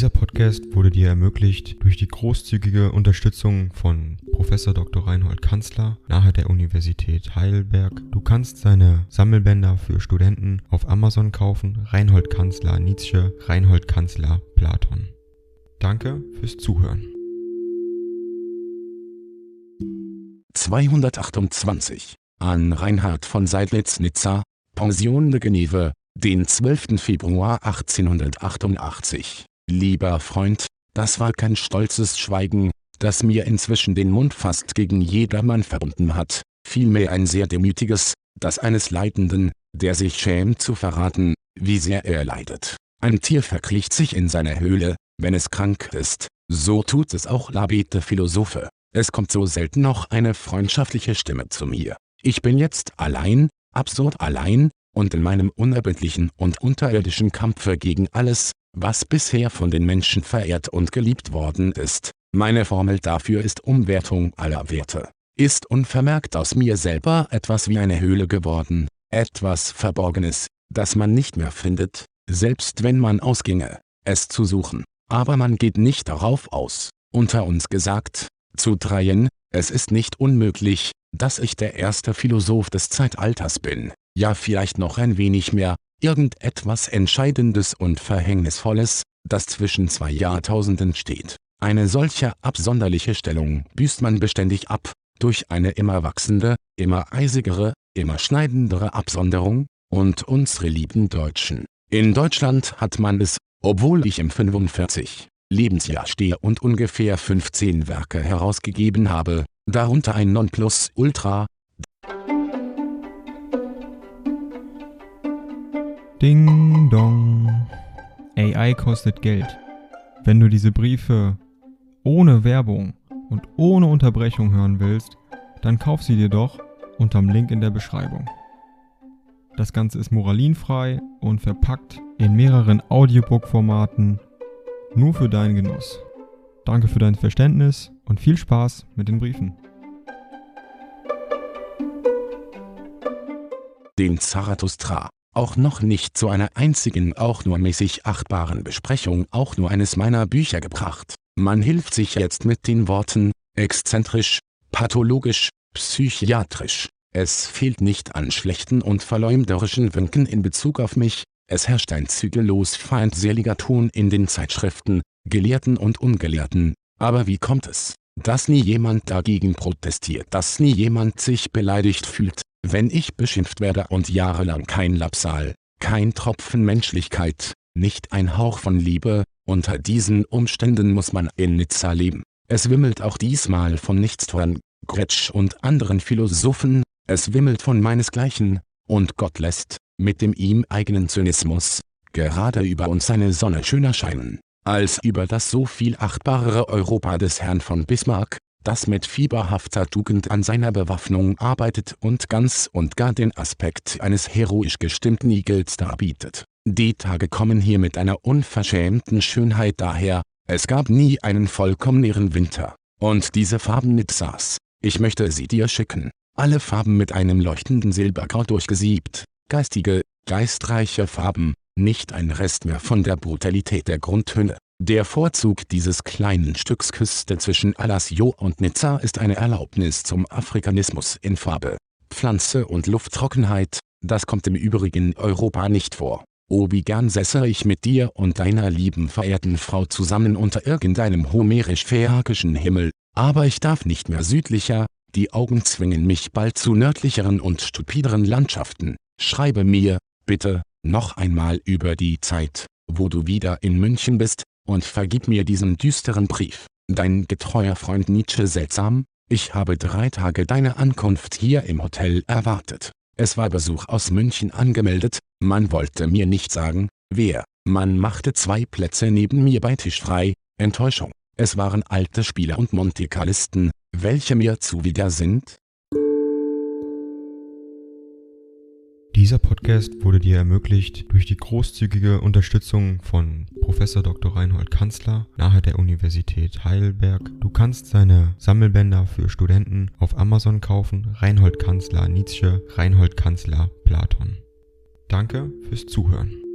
Dieser Podcast wurde dir ermöglicht durch die großzügige Unterstützung von Professor Dr. Reinhold Kanzler nahe der Universität Heidelberg. Du kannst seine Sammelbänder für Studenten auf Amazon kaufen. Reinhold Kanzler Nietzsche, Reinhold Kanzler Platon. Danke fürs Zuhören. 228 an Reinhard von Seidlitz-Nizza, Pension de Geneve, den 12. Februar 1888. Lieber Freund, das war kein stolzes Schweigen, das mir inzwischen den Mund fast gegen jedermann verbunden hat, vielmehr ein sehr demütiges, das eines Leidenden, der sich schämt zu verraten, wie sehr er leidet. Ein Tier verkriecht sich in seiner Höhle, wenn es krank ist, so tut es auch Labete Philosophe. Es kommt so selten noch eine freundschaftliche Stimme zu mir. Ich bin jetzt allein, absurd allein, und in meinem unerbittlichen und unterirdischen Kampfe gegen alles, was bisher von den Menschen verehrt und geliebt worden ist. Meine Formel dafür ist Umwertung aller Werte. Ist unvermerkt aus mir selber etwas wie eine Höhle geworden, etwas Verborgenes, das man nicht mehr findet, selbst wenn man ausginge, es zu suchen. Aber man geht nicht darauf aus, unter uns gesagt, zu dreien, es ist nicht unmöglich, dass ich der erste Philosoph des Zeitalters bin, ja vielleicht noch ein wenig mehr, irgendetwas Entscheidendes und Verhängnisvolles, das zwischen zwei Jahrtausenden steht. Eine solche absonderliche Stellung büßt man beständig ab, durch eine immer wachsende, immer eisigere, immer schneidendere Absonderung, und unsere lieben Deutschen. In Deutschland hat man es, obwohl ich im 45 Lebensjahr stehe und ungefähr 15 Werke herausgegeben habe, darunter ein Nonplusultra, Ding dong. AI kostet Geld. Wenn du diese Briefe ohne Werbung und ohne Unterbrechung hören willst, dann kauf sie dir doch unterm Link in der Beschreibung. Das Ganze ist moralinfrei und verpackt in mehreren Audiobook-Formaten nur für deinen Genuss. Danke für dein Verständnis und viel Spaß mit den Briefen. Den Zarathustra auch noch nicht zu einer einzigen auch nur mäßig achtbaren Besprechung auch nur eines meiner Bücher gebracht. Man hilft sich jetzt mit den Worten, exzentrisch, pathologisch, psychiatrisch. Es fehlt nicht an schlechten und verleumderischen Winken in Bezug auf mich, es herrscht ein zügellos feindseliger Ton in den Zeitschriften, Gelehrten und Ungelehrten. Aber wie kommt es, dass nie jemand dagegen protestiert, dass nie jemand sich beleidigt fühlt, wenn ich beschimpft werde und jahrelang kein Lapsal, kein Tropfen Menschlichkeit, nicht ein Hauch von Liebe, unter diesen Umständen muss man in Nizza leben. Es wimmelt auch diesmal von Nichtstuern, Gretsch und anderen Philosophen, es wimmelt von meinesgleichen, und Gott lässt, mit dem ihm eigenen Zynismus, gerade über uns seine Sonne schöner scheinen, als über das so viel achtbarere Europa des Herrn von Bismarck, das mit fieberhafter Tugend an seiner Bewaffnung arbeitet und ganz und gar den Aspekt eines heroisch gestimmten Igels darbietet. Die Tage kommen hier mit einer unverschämten Schönheit daher, es gab nie einen vollkommneren Winter. Und diese Farben Nizzas, ich möchte sie dir schicken, alle Farben mit einem leuchtenden Silbergrau durchgesiebt, geistige, geistreiche Farben, nicht ein Rest mehr von der Brutalität der Grundtöne. Der Vorzug dieses kleinen Stücks Küste zwischen Alassio und Nizza ist eine Erlaubnis zum Afrikanismus in Farbe, Pflanze und Lufttrockenheit, das kommt im übrigen Europa nicht vor. Wie gern säße ich mit dir und deiner lieben verehrten Frau zusammen unter irgendeinem homerisch-phäakischen Himmel, aber ich darf nicht mehr südlicher, die Augen zwingen mich bald zu nördlicheren und stupideren Landschaften. Schreibe mir, bitte, noch einmal über die Zeit, wo du wieder in München bist, und vergib mir diesen düsteren Brief. Dein getreuer Freund Nietzsche seltsam, ich habe drei Tage deine Ankunft hier im Hotel erwartet. Es war Besuch aus München angemeldet, man wollte mir nicht sagen, wer. Man machte zwei Plätze neben mir bei Tisch frei, Enttäuschung. Es waren alte Spieler und Monte Carlisten, welche mir zuwider sind, Dieser Podcast wurde dir ermöglicht durch die großzügige Unterstützung von Professor Dr. Reinhold Kanzler nahe der Universität Heidelberg. Du kannst seine Sammelbänder für Studenten auf Amazon kaufen. Reinhold Kanzler Nietzsche, Reinhold Kanzler Platon. Danke fürs Zuhören.